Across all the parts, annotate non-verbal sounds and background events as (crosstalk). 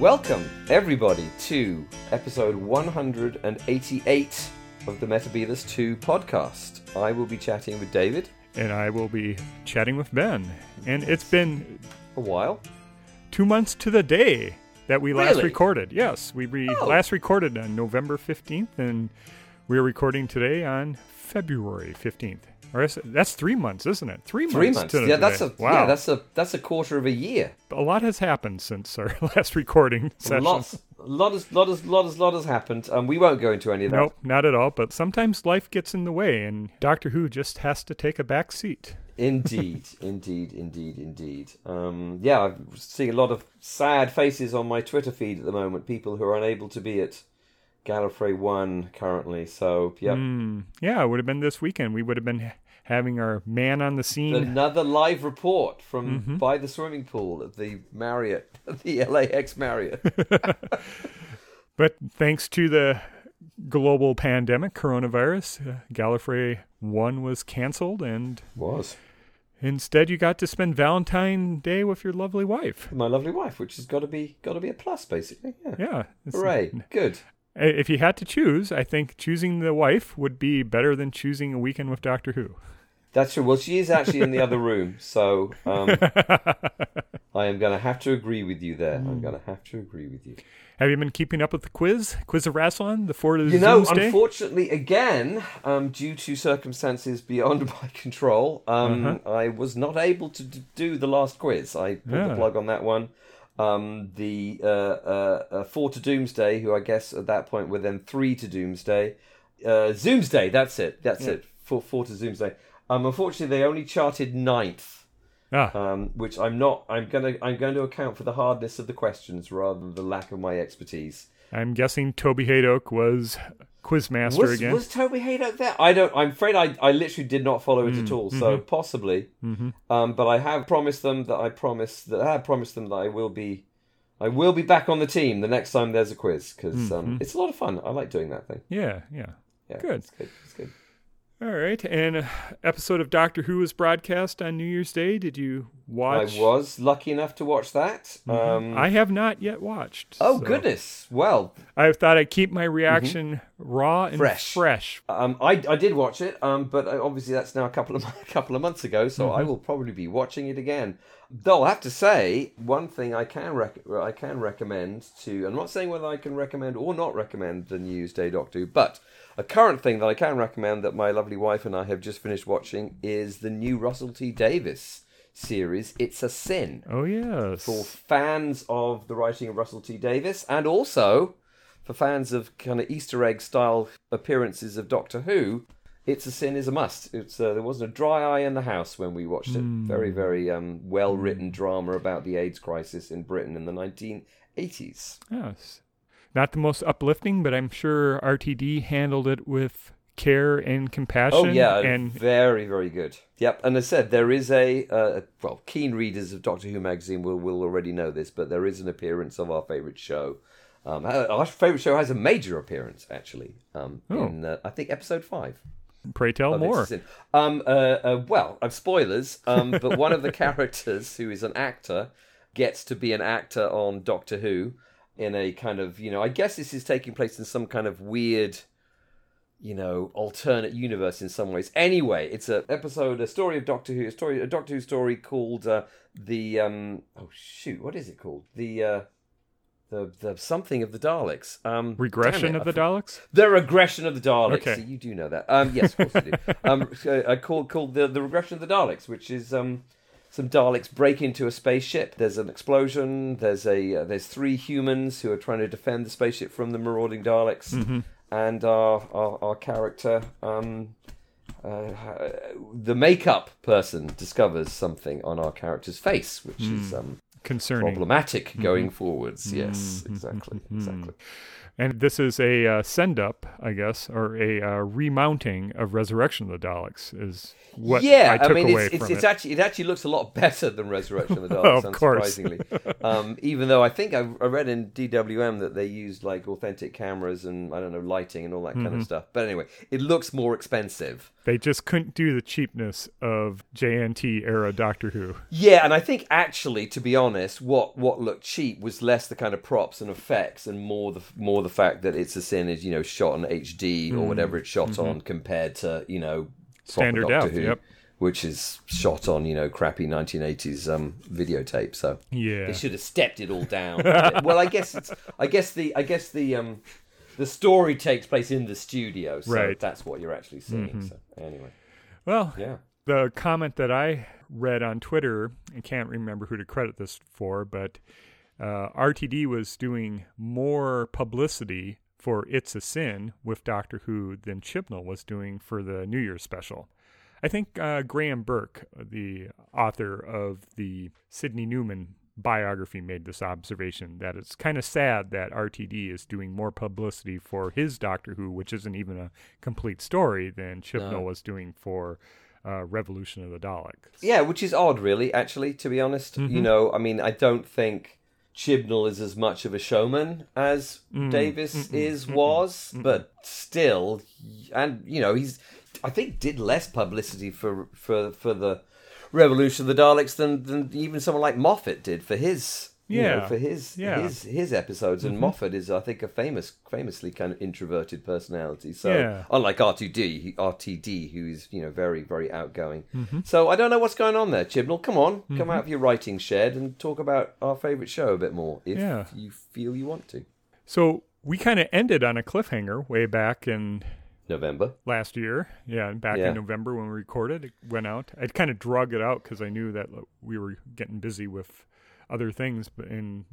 Welcome, everybody, to episode 188 of the Metabolus 2 podcast. I will be chatting with David and I will be chatting with Ben. And it's been a while. Two months to the day that we last Really? recorded. Yes, we re- Oh. last recorded on November 15th, and we're recording today on February 15th. Or is it- that's three months, isn't it? Three months. Three months. Yeah, that's a wow. yeah, that's a that's a quarter of a year. a lot has happened since our (laughs) last recording session. Lots, lot has, lot has, lot has, lot has happened. Um, we won't go into any of that. Nope, not at all. But sometimes life gets in the way, and Doctor Who just has to take a back seat. Indeed, (laughs) indeed, indeed, indeed. Um, yeah, I'm seeing a lot of sad faces on my Twitter feed at the moment. People who are unable to be at Gallifrey One currently. So, yeah, Hmm. Yeah, it would have been this weekend. We would have been having our man on the scene. another live report from Mm-hmm. by the swimming pool at the Marriott, (laughs) the LAX Marriott. (laughs) But thanks to the global pandemic, coronavirus, uh, Gallifrey 1 was canceled, and Was instead you got to spend Valentine Day with your lovely wife. my lovely wife, which has got to be got to be a plus, basically. Yeah. Yeah. Hooray! Good. Uh, If you had to choose, I think choosing the wife would be better than choosing a weekend with Doctor Who. That's true. Well, she is actually in the other room, so um, (laughs) I am going to have to agree with you there. I'm going to have to agree with you. Have you been keeping up with the quiz? Quiz of Rassilon, the Fort of You know, unfortunately, again, um, due to circumstances beyond (laughs) my control, um, Uh-huh. I was not able to d- do the last quiz. I pulled the plug on that one. Um, the uh, uh, uh, four to Doomsday, who I guess at that point were then three to Doomsday. Uh, Zoomsday, that's it. That's it. Four, four to Zoomsday. Um, unfortunately, they only charted ninth. ah, um, which I'm not. I'm gonna. I'm going to account for the hardness of the questions rather than the lack of my expertise. I'm guessing Toby Hadoke was quizmaster Was, again. was Toby Hadoke there? I don't. I'm afraid I. I literally did not follow it at all. So possibly. Um, but I have promised them that I promise that I have promised them that I will be. I will be back on the team the next time there's a quiz because um, it's a lot of fun. I like doing that thing. yeah, yeah. Yeah, Good. It's good. It's good. All right, and an episode of Doctor Who was broadcast on New Year's Day. Did you watch? I was lucky enough to watch that. Um, I have not yet watched. oh so goodness! Well, I thought I'd keep my reaction raw and Fresh. fresh. Um, I, I did watch it, um, but uh, obviously that's now a couple of (laughs) a couple of months ago, so Mm-hmm. I will probably be watching it again. Though I have to say, one thing I can rec- I can recommend to, I'm not saying whether I can recommend or not recommend the New Year's Day Doctor, Who, but a current thing that I can recommend that my lovely wife and I have just finished watching is the new Russell T Davies series. It's a sin Oh yes. for fans of the writing of Russell T Davies and also for fans of kind of Easter egg style appearances of Doctor Who. It's a sin is a must. It's uh, there wasn't a dry eye in the house when we watched it. Very very um, well written drama about the AIDS crisis in Britain in the 1980s. Yes. Not the most uplifting, but I'm sure RTD handled it with care and compassion. Oh yeah, and very very good. Yep, and as I said, there is a uh, well, keen readers of Doctor Who magazine will will already know this, but there is an appearance of our favourite show. Um, our favourite show has a major appearance actually. Um, Oh. in uh, I think episode five. pray tell more. Um, uh, uh, well, I'm spoilers. Um, but one of the (laughs) characters who is an actor gets to be an actor on Doctor Who in a kind of you know I guess this is taking place in some kind of weird you know alternate universe in some ways. Anyway, it's a episode, a story of Doctor Who, a story, a Doctor Who story called uh, the um, oh shoot, what is it called? The uh, the the something of the Daleks. Um, Regression it, of I the Daleks. the regression of the Daleks. Okay. So you do know that. Um, yes, of course you do. (laughs) Um, so, uh, called called the the regression of the Daleks, which is um, some Daleks break into a spaceship. There's an explosion. There's a uh, there's three humans who are trying to defend the spaceship from the marauding Daleks, and our our, our character. Um, uh, the makeup person discovers something on our character's face, which is um, Concerning. problematic going forwards. Yes, exactly, exactly. And this is a uh, send up, I guess, or a uh, remounting of Resurrection of the Daleks, is what yeah, I took mean, away it's, from it's it. actually it actually looks a lot (laughs) better than Resurrection of the Daleks, (laughs) of unsurprisingly. um, even though I think I, I read in DWM that they used like authentic cameras and I don't know lighting and all that Mm-hmm. kind of stuff. But anyway, it looks more expensive. They just couldn't do the cheapness of JNT era Doctor Who. Yeah, and I think actually, to be honest. honest, what what looked cheap was less the kind of props and effects, and more the more the fact that it's a sin is you know shot on HD or whatever it's shot on compared to you know Standard Doctor depth, Who, yep. which is shot on you know crappy 1980s um, videotape. So Yeah. they should have stepped it all down. (laughs) well, I guess it's I guess the I guess the um the story takes place in the studio, so Right. that's what you're actually seeing. So anyway, Well, yeah. the comment that I read on Twitter, I can't remember who to credit this for, but uh, RTD was doing more publicity for It's a Sin with Doctor Who than Chibnall was doing for the New Year's special. I think uh, Graham Burke, the author of the Sydney Newman biography, made this observation that it's kind of sad that RTD is doing more publicity for his Doctor Who, which isn't even a complete story, than Chibnall No. was doing for uh, Revolution of the Daleks. Yeah, which is odd, really. Actually, to be honest, you know, I mean, I don't think Chibnall is as much of a showman as mm, Davies mm, mm, is was, but still, and you know, he's I think did less publicity for for for the Revolution of the Daleks than than even someone like Moffat did for his. You know, Yeah. for his Yeah. his his episodes, and Moffat is, I think, a famous, famously kind of introverted personality. So, Yeah. unlike R two D, RTD, who is you know very, very outgoing. Mm-hmm. So I don't know what's going on there, Chibnall. Come on, come out of your writing shed and talk about our favourite show a bit more, if Yeah. you feel you want to. So we kind of ended on a cliffhanger way back in November. last year. Yeah, back Yeah. in November when we recorded, it went out. I'd kind of drug it out because I knew that we were getting busy with other things. But in,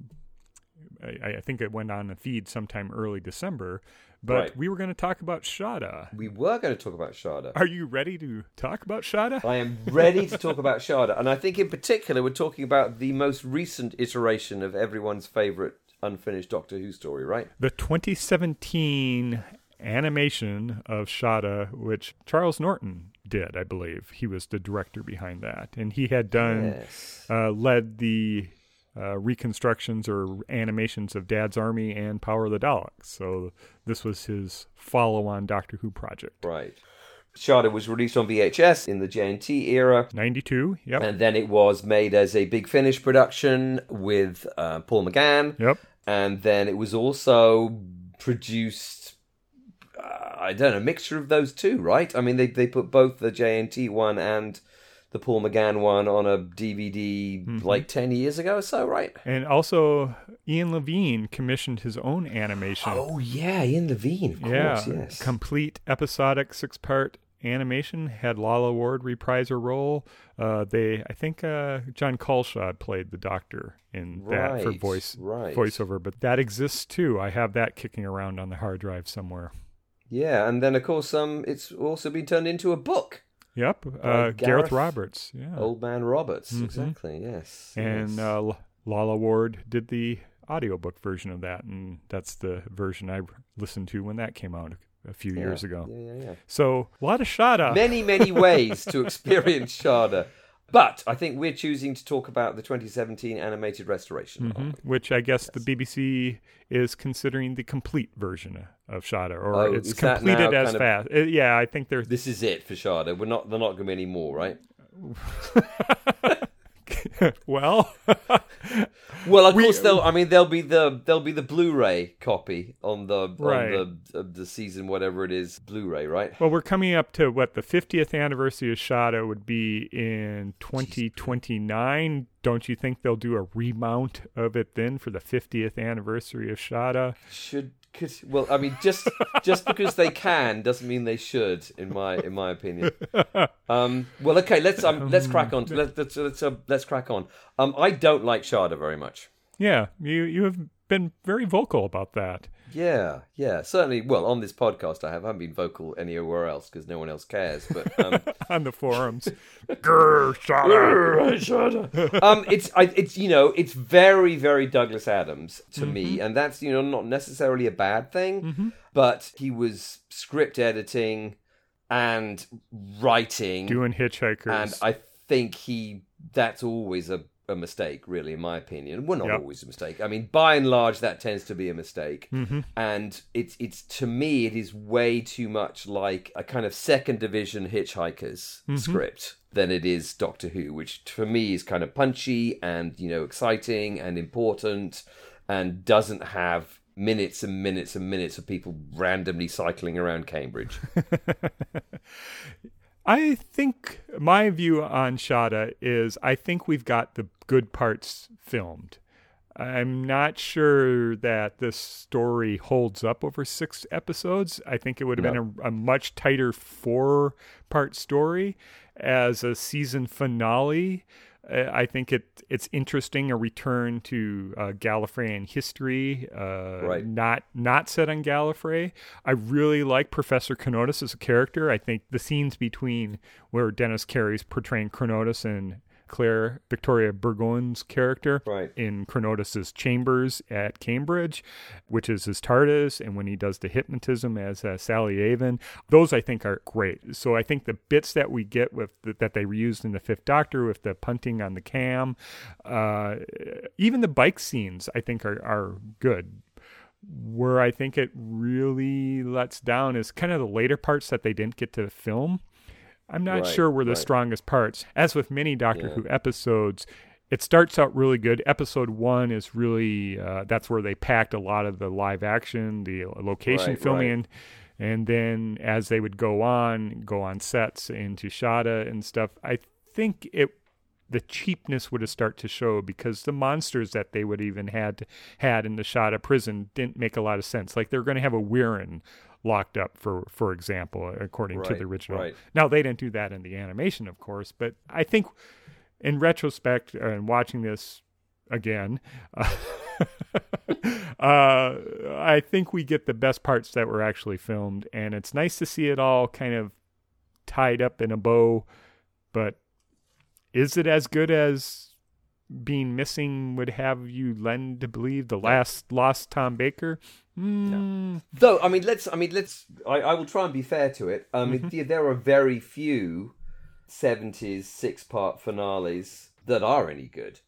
I, I think it went on the feed sometime early December. But Right. we were going to talk about Shada. We were going to talk about Shada. Are you ready to talk about Shada? I am ready to talk about (laughs) Shada. and I think in particular we're talking about the most recent iteration of everyone's favourite unfinished Doctor Who story, right? The 2017 animation of Shada, which Charles Norton did, I believe. He was the director behind that. And he had done. Yes. uh, led the uh, reconstructions or animations of Dad's Army and Power of the Daleks. So this was his follow-on Doctor Who project. Right. Shada was released on VHS in the JNT era. 92, yep. And then it was made as a big finish production with uh, Paul McGann. Yep. And then it was also produced, uh, I don't know, a mixture of those two, right? I mean, they, they put both the JNT one and the Paul McGann one on a DVD Mm-hmm. like 10 years ago or so, right? And also Ian Levine commissioned his own animation. Oh, yeah, Ian Levine, of yeah, course, yes. complete episodic six-part animation had Lalla Ward reprise her role. Uh, they, I think, uh, John Culshaw played the Doctor in that for voice right. voiceover, but that exists too. I have that kicking around on the hard drive somewhere. yeah, and then, of course, um, it's also been turned into a book. Yep, uh, Gareth Gareth Roberts. Yeah, Old Man Roberts, exactly, yes. Mm-hmm. and yes. uh, Lalla Ward did the audiobook version of that, and that's the version I listened to when that came out a few Yeah, years ago. Yeah, yeah, yeah. So a lot of Shada. many, many ways to (laughs) experience Shada. But I think we're choosing to talk about the 2017 animated restoration. Mhm, which I guess the BBC is considering the complete version of Shada, or Oh, it's completed as kind of- fast. Uh, yeah, I think they're. This is it for Shada. We're not. They're not going to be any more, right? (laughs) (laughs) (laughs) well, (laughs) Well, of course, they'll. I mean, there'll be the there'll be the Blu-ray copy on the Right. on the the season, whatever it is, Blu-ray, right? well, we're coming up to what the 50th anniversary of Shada would be in 2029. Don't you think they'll do a remount of it then for the 50th anniversary of Shada? Should could well, I mean, just just because they can doesn't mean they should, in my in my opinion. Um, well, okay, let's um, let's crack on. Let's let's let's, uh, let's crack on. Um, I don't like Shada very much. Yeah, you you have been very vocal about that. Yeah, yeah, certainly. Well, on this podcast, I have. I haven't been vocal anywhere else because no one else cares. But um, (laughs) on the forums. (laughs) Grr, Shada. um, it's I, it's you know it's very very Douglas Adams to me, and that's you know not necessarily a bad thing, but he was script editing and writing, Doing hitchhikers. and I think he that's always a a mistake, really, in my opinion. Well, not Yep. always a mistake. I mean, by and large, that tends to be a mistake. Mm-hmm. And it's it's to me, it is way too much like a kind of second division Hitchhikers Mm-hmm. script than it is Doctor Who, which for me is kind of punchy and you know exciting and important, and doesn't have minutes and minutes and minutes of people randomly cycling around Cambridge. (laughs) I think my view on Shada is I think we've got the good parts filmed. I'm not sure that this story holds up over six episodes. I think it would have been a, a much tighter four part story as a season finale. I think it it's interesting a return to uh, Gallifreyan history, uh, Right. not not set on Gallifrey. I really like Professor Chronotis as a character. I think the scenes between where Dennis Carey's portraying Chronotis and Claire Victoria Burgoyne's character Right. in Chronotis's chambers at Cambridge, which is his TARDIS, and when he does the hypnotism as uh, Sally Avon, those I think are great. So I think the bits that we get with the, that they reused in the Fifth Doctor with the punting on the cam, uh, even the bike scenes, I think are are good. Where I think it really lets down is kind of the later parts that they didn't get to film. I'm not Right, sure were the right. strongest parts. As with many Doctor Yeah. Who episodes, it starts out really good. Episode one is really uh, that's where they packed a lot of the live action, the location Right, filming, and then as they would go on, go on sets into Shada and stuff. I think it the cheapness would have start to show because the monsters that they would even had had in the Shada prison didn't make a lot of sense. Like they're going to have a Wirrn locked up for for example, according to the original. right. Now they didn't do that in the animation, of course, but I think in retrospect uh, and watching this again, uh, (laughs) uh, I think we get the best parts that were actually filmed, and it's nice to see it all kind of tied up in a bow. But is it as good as being missing would have you lend to believe the last lost Tom Baker? Mm, Though I mean, let's I mean, let's I, I will try and be fair to it. I mean, Mm-hmm. there are very few seventies six part finales that are any good.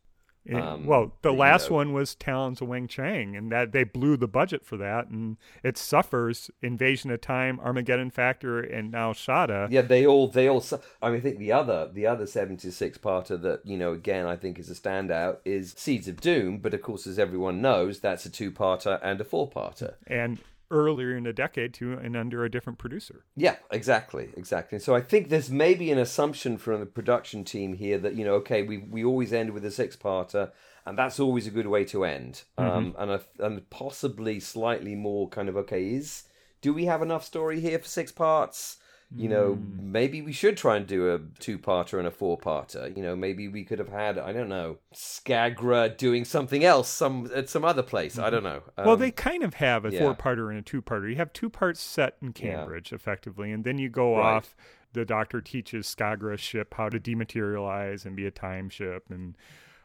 It- Um, well, the you last know. one was Talons of Weng-Chiang, and that they blew the budget for that, and it suffers Invasion of Time, Armageddon Factor, and now Shada. Yeah, they all they all. su- I mean, I think the other the other seventy six parter that you know again I think is a standout is Seeds of Doom. But of course, as everyone knows, that's a two parter and a four parter. and earlier in the decade to and under a different producer. Yeah, exactly, exactly. So I think there's maybe an assumption from the production team here that you know, okay, we we always end with a six-parter, and that's always a good way to end. Um, and a, and possibly slightly more kind of okay is do we have enough story here for six parts? You know, maybe we should try and do a two-parter and a four-parter. You know, maybe we could have had I don't know Skagra doing something else some at some other place. I don't know. well, Um, they kind of have a yeah. four-parter and a two-parter. You have two parts set in Cambridge, effectively, and then you go Right. off. The Doctor teaches Skagra's ship how to dematerialize and be a time ship, and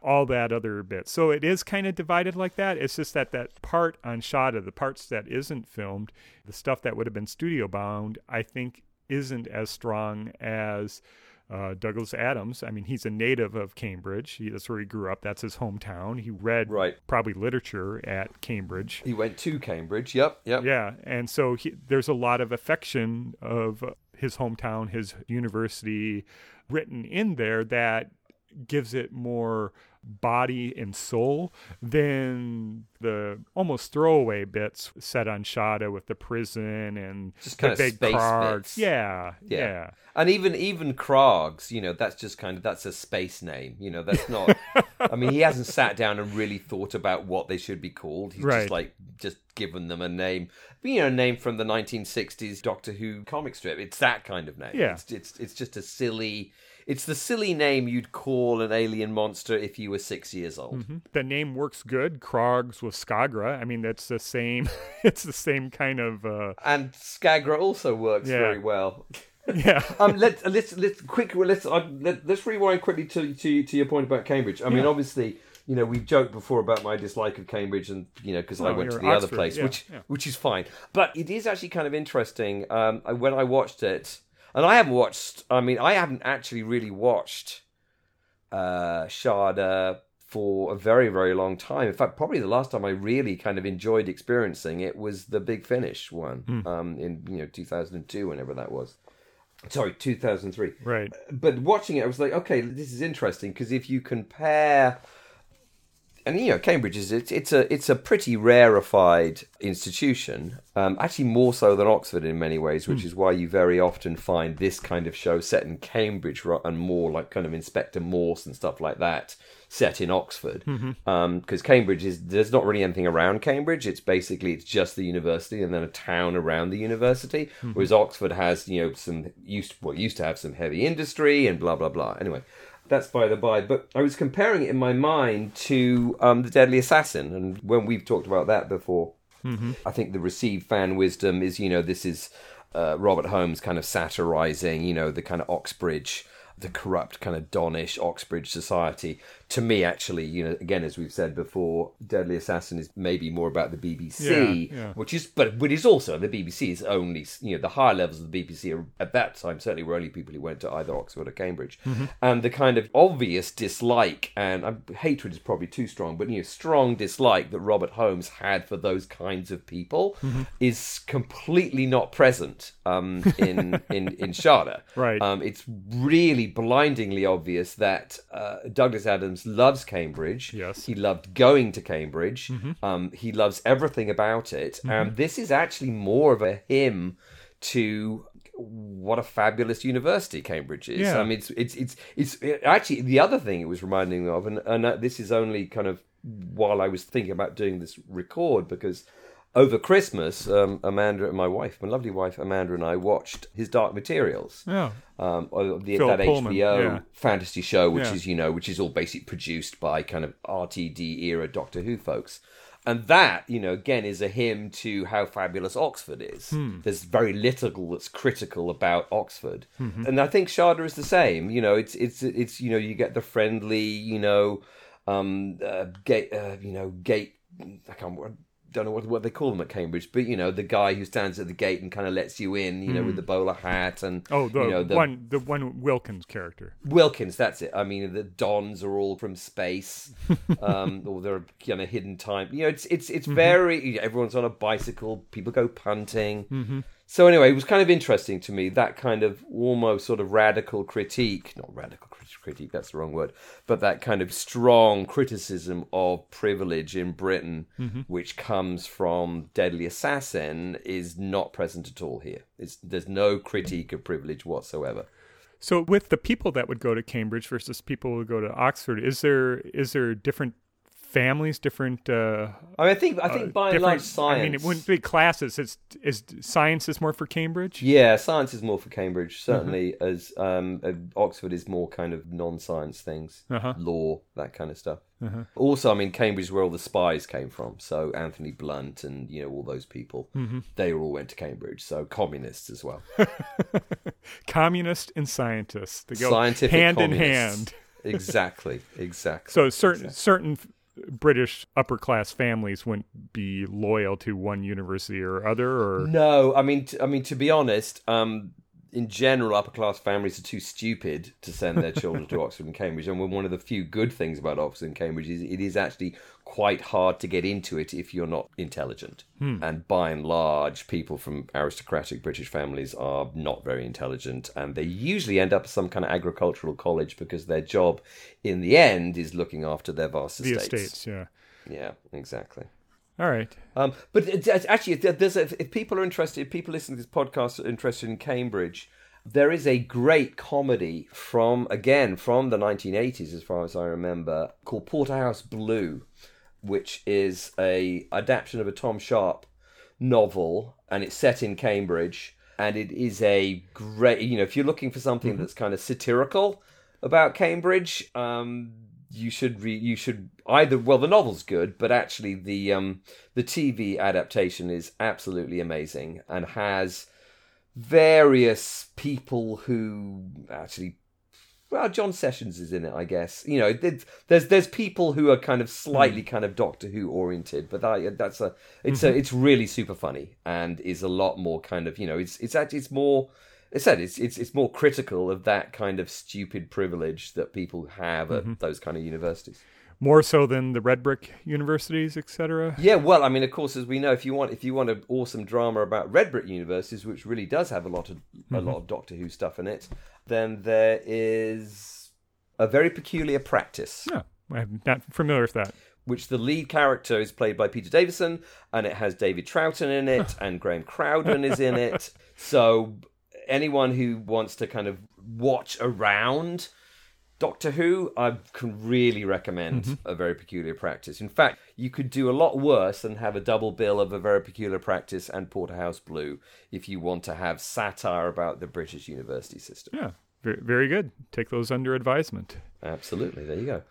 all that other bit. So it is kind of divided like that. It's just that that part on Shada, the parts that isn't filmed, the stuff that would have been studio bound, I think isn't as strong as uh, Douglas Adams. I mean, he's a native of Cambridge. He, that's where he grew up. That's his hometown. He read Right. probably literature at Cambridge. he went to Cambridge. Yep, yep. Yeah, and so he, there's a lot of affection of his hometown, his university, written in there that gives it more body and soul than the almost throwaway bits set on Shada with the prison and Just the kind of big space Krargs. Yeah, Yeah. yeah, And even even Krargs, you know, that's just kind of that's a space name. You know, that's not. (laughs) I mean, he hasn't sat down and really thought about what they should be called. He's Right. just like just given them a name. You know, a name from the 1960s Doctor Who comic strip. It's that kind of name. Yeah. It's it's it's just a silly. It's the silly name you'd call an alien monster if you were six years old. Mhm. The name works good. Krargs with Skagra. I mean, that's the same. (laughs) it's the same kind of. Uh, And Skagra also works Yeah. very well. (laughs) yeah. (laughs) um, let's let's let's quick let's uh, let, let's rewind quickly to to to your point about Cambridge. I mean, Yeah. obviously, you know, we've joked before about my dislike of Cambridge, and you know, because I went to the other place, yeah, which yeah. which is fine. But it is actually kind of interesting. Um, when I watched it, and I haven't watched. I mean, I haven't actually really watched uh, Shada for a very, very long time. In fact, probably the last time I really kind of enjoyed experiencing it was the Big Finish one um, in you know 2002, whenever that was. Sorry, 2003. Right. But watching it, I was like, okay, this is interesting because if you compare and you know Cambridge is it's, it's a it's a pretty rarefied institution, um, actually more so than Oxford in many ways, which hmm. is why you very often find this kind of show set in Cambridge and more like kind of Inspector Morse and stuff like that set in Oxford, mm-hmm. um, because Cambridge is there's not really anything around Cambridge. It's basically it's just the university and then a town around the university, mm-hmm. whereas Oxford has you know some used well used to have some heavy industry and blah blah blah. Anyway that's by the by. But I was comparing it in my mind to um, the Deadly Assassin, and when we've talked about that before, I think the received fan wisdom is, you know, this is uh, Robert Holmes kind of satirizing, you know, the kind of Oxbridge, the corrupt kind of Donish Oxbridge society. To me, actually, you know, again, as we've said before, Deadly Assassin is maybe more about the BBC, Yeah, yeah. which is, but but is also the BBC is only, you know, the higher levels of the BBC are, at that time certainly were only people who went to either Oxford or Cambridge, and the kind of obvious dislike and um, hatred is probably too strong, but you know, strong dislike that Robert Holmes had for those kinds of people is completely not present um, in in in Shada. (laughs) Right. Um, it's really blindingly obvious that uh, Douglas Adams loves Cambridge. Yes. He loved going to Cambridge. Um, he loves everything about it. And this is actually more of a hymn to what a fabulous university Cambridge is. Yeah. I mean, it's it's it's it's it, actually the other thing it was reminding me of, and and uh, this is only kind of while I was thinking about doing this record because over Christmas, um, Amanda, and my wife, my lovely wife Amanda, and I watched his Dark Materials Oh. um, the, that Pullman, HBO yeah. fantasy show, which Yeah. is you know, which is all basically produced by kind of RTD era Doctor Who folks, and that you know again is a hymn to how fabulous Oxford is. Hmm. There's very little that's critical about Oxford, Mm-hmm. and I think Shada is the same. You know, it's it's it's you know you get the friendly you know um uh, gate uh, you know gate I can't don't know what, what they call them at Cambridge, but you know the guy who stands at the gate and kind of lets you in, you know, with the mm. bowler hat and Oh, the you know the one the one Wilkins character. Wilkins, that's it. I mean, the Dons are all from space, (laughs) um, or they're kind of hidden time. You know, it's it's it's mm-hmm. very. Everyone's on a bicycle. People go punting. Mm-hmm. So anyway, it was kind of interesting to me that kind of almost sort of radical critique, not radical critique, that's the wrong word, but that kind of strong criticism of privilege in Britain, mm-hmm. which comes from Deadly Assassin, is not present at all here. It's, there's no critique of privilege whatsoever. So with the people that would go to Cambridge versus people who go to Oxford, is there is there different families, different uh, I, mean, I think I think by and large science. I mean, it wouldn't be classes. It's is science is more for Cambridge. Yeah, science is more for Cambridge, Mm-hmm. certainly, as um, uh, Oxford is more kind of non-science things, Uh-huh. law, that kind of stuff. Also, I mean, Cambridge is where all the spies came from. So Anthony Blunt and you know all those people, Mm-hmm. they all went to Cambridge. So communists as well, (laughs) Communist and scientists. They go scientific hand in hand. exactly, exactly. (laughs) So certain certain British upper class families wouldn't be loyal to one university or other, or? No, I mean, t- I mean to be honest, um, in general, upper class families are too stupid to send their children to (laughs) Oxford and Cambridge. And one of the few good things about Oxford and Cambridge is it is actually quite hard to get into it if you're not intelligent. Hmm. And by and large, people from aristocratic British families are not very intelligent, and they usually end up at some kind of agricultural college because their job, in the end, is looking after their vast the estates. estates. Yeah. Yeah, exactly. All right. Um, but it- it's actually, if there's a, if people are interested, if people listening to this podcast are interested in Cambridge, there is a great comedy from again from the 1980s, as far as I remember, called Porterhouse Blue, which is a adaptation of a Tom Sharpe novel, and it's set in Cambridge, and it is a great. You know, if you're looking for something that's kind of satirical about Cambridge, um, you should re- you should either well the novel's good, but actually the um the TV adaptation is absolutely amazing and has various people who actually well John Sessions is in it I guess. You know there's there's, there's people who are kind of slightly kind of Doctor Who oriented but that, that's a it's a it's really super funny and is a lot more kind of you know it's it's actually it's more I said it's it's it's more critical of that kind of stupid privilege that people have at mm-hmm. those kind of universities. More so than the red brick universities, etc. Yeah, well, I mean, of course, as we know, if you want if you want an awesome drama about red brick universities, which really does have a lot of a mm-hmm. lot of Doctor Who stuff in it, then there is a very peculiar practice. No, I'm not familiar with that. which the lead character is played by Peter Davison, and it has David Troughton in it, and Graham Crowden is in it. (laughs) So anyone who wants to kind of watch around Doctor Who, I can really recommend mhm. a very peculiar practice. In fact, you could do a lot worse than have a double bill of a very peculiar practice and Porterhouse Blue if you want to have satire about the British university system. Yeah, very, very good. Take those under advisement. Absolutely, there you go.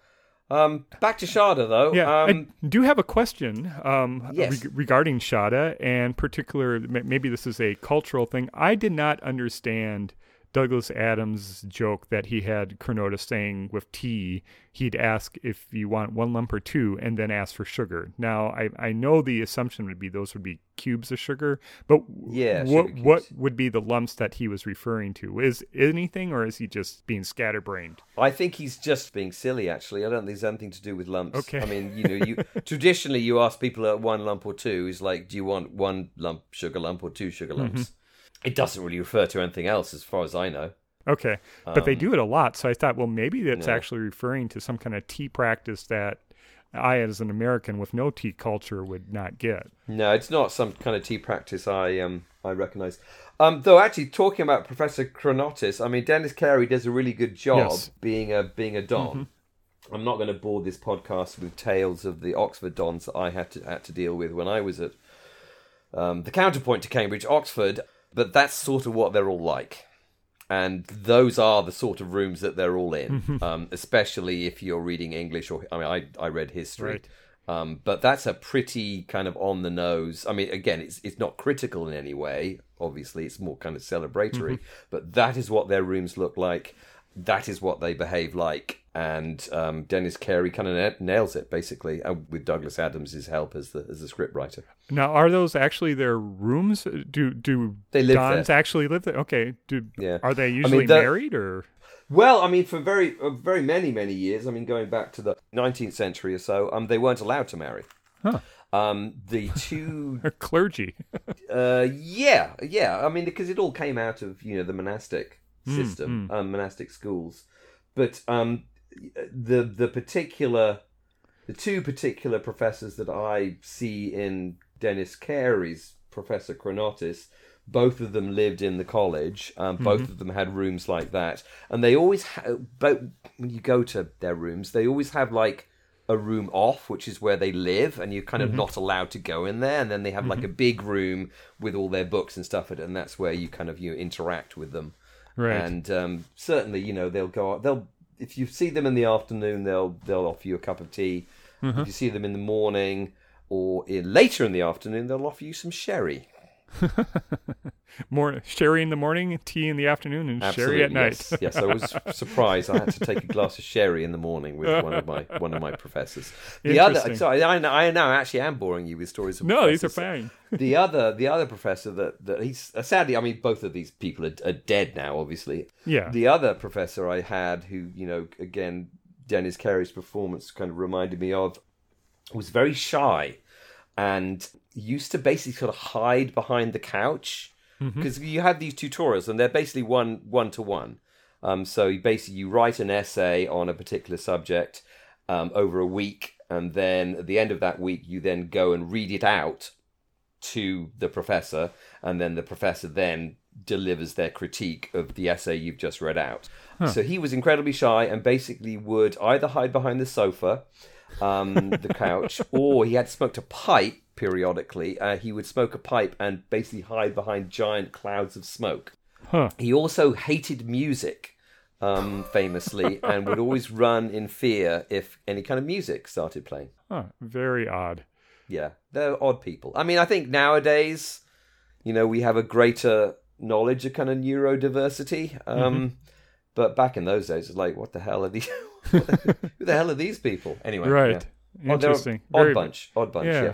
Um, back to Shada though. Yeah, um, I do have a question um, Yes. reg- regarding Shada, and particular. Maybe this is a cultural thing. I did not understand Douglas Adams' joke that he had Chronotis saying with tea, he'd ask if you want one lump or two, and then ask for sugar. Now, I, I know the assumption would be those would be cubes of sugar, but Yeah, what sugar what would be the lumps that he was referring to? Is anything, or is he just being scatterbrained? I think he's just being silly. Actually, I don't think there's anything to do with lumps. Okay. I mean, you know, you (laughs) traditionally you ask people at one lump or two is like, do you want one lump sugar lump or two sugar lumps? Mm-hmm. It doesn't really refer to anything else, as far as I know. Okay, but they do it a lot, so I thought, well, maybe that's Um, Yeah. actually referring to some kind of tea practice that I, as an American with no tea culture, would not get. No, it's not some kind of tea practice I um I recognise. Um, though actually talking about Professor Chronotis, I mean Dennis Carey does a really good job Yes. Mm-hmm. being a being a don. I'm not going to bore this podcast with tales of the Oxford dons that I had to had to deal with when I was at um, the counterpoint to Cambridge, Oxford. But that's sort of what they're all like. And those are the sort of rooms that they're all in, (laughs) um, especially if you're reading English or I mean, I, I read history. Right. Um, but that's a pretty kind of on the nose. I mean, again, it's it's not critical in any way. Obviously, it's more kind of celebratory. But that is what their rooms look like. That is what they behave like. And um, Dennis Carey kind of na- nails it basically, uh, with Douglas Adams' help as the as the scriptwriter. Now, are those actually their rooms? Do do They live Dons there. actually live there? Okay. Do Yeah. are they usually the- married or? Well, I mean, for very uh, very many many years. I mean, going back to the 19th century or so, um, they weren't allowed to marry. Huh. Um, the two (laughs) clergy. (laughs) Uh, yeah, yeah. I mean, because it all came out of you know the monastic Hmm, system, um, monastic schools. But um, the the particular, the two particular professors that I see in Dennis Carey's Professor Chronotis, both of them lived in the college. Um, both Mm-hmm. of them had rooms like that, and they always ha- both when you go to their rooms, they always have like a room off, which is where they live, and you're kind Mm-hmm. of not allowed to go in there. And then they have like a big room with all their books and stuff, and that's where you kind of you interact with them. Right. And um, certainly, you know, they'll go. They'll if you see them in the afternoon, they'll they'll offer you a cup of tea. Mm-hmm. If you see them in the morning or in, later in the afternoon, they'll offer you some sherry. (laughs) More sherry in the morning, tea in the afternoon, and sherry at night. Yes, yes. I was (laughs) surprised. I had to take a glass of sherry in the morning with one of my one of my professors. The other, sorry, I know, I know. Actually, am boring you with stories of no, these are fine. (laughs) the other the other professor that that he's uh, sadly I mean both of these people are, are dead now obviously Yeah. the other professor I had who you know again Dennis Carey's performance kind of reminded me of was very shy and used to basically sort of hide behind the couch because you have these tutorials and they're basically one one to one. Um, so you basically you write an essay on a particular subject um, over a week and then at the end of that week you then go and read it out to the professor, and then the professor then delivers their critique of the essay you've just read out. So he was incredibly shy and basically would either hide behind the sofa, um, the couch, (laughs) or he had smoked a pipe periodically. Uh, he would smoke a pipe and basically hide behind giant clouds of smoke. Huh. He also hated music, um, famously, (laughs) and would always run in fear if any kind of music started playing. Huh. Very odd. Yeah, they're odd people. I mean, I think nowadays, you know, we have a greater knowledge of kind of neurodiversity. Um, But back in those days, it's like, what the hell are these? (laughs) who the hell are these people? Anyway, Right. Yeah. Oh, Interesting. Odd Very- bunch. Odd bunch. Yeah. Yeah.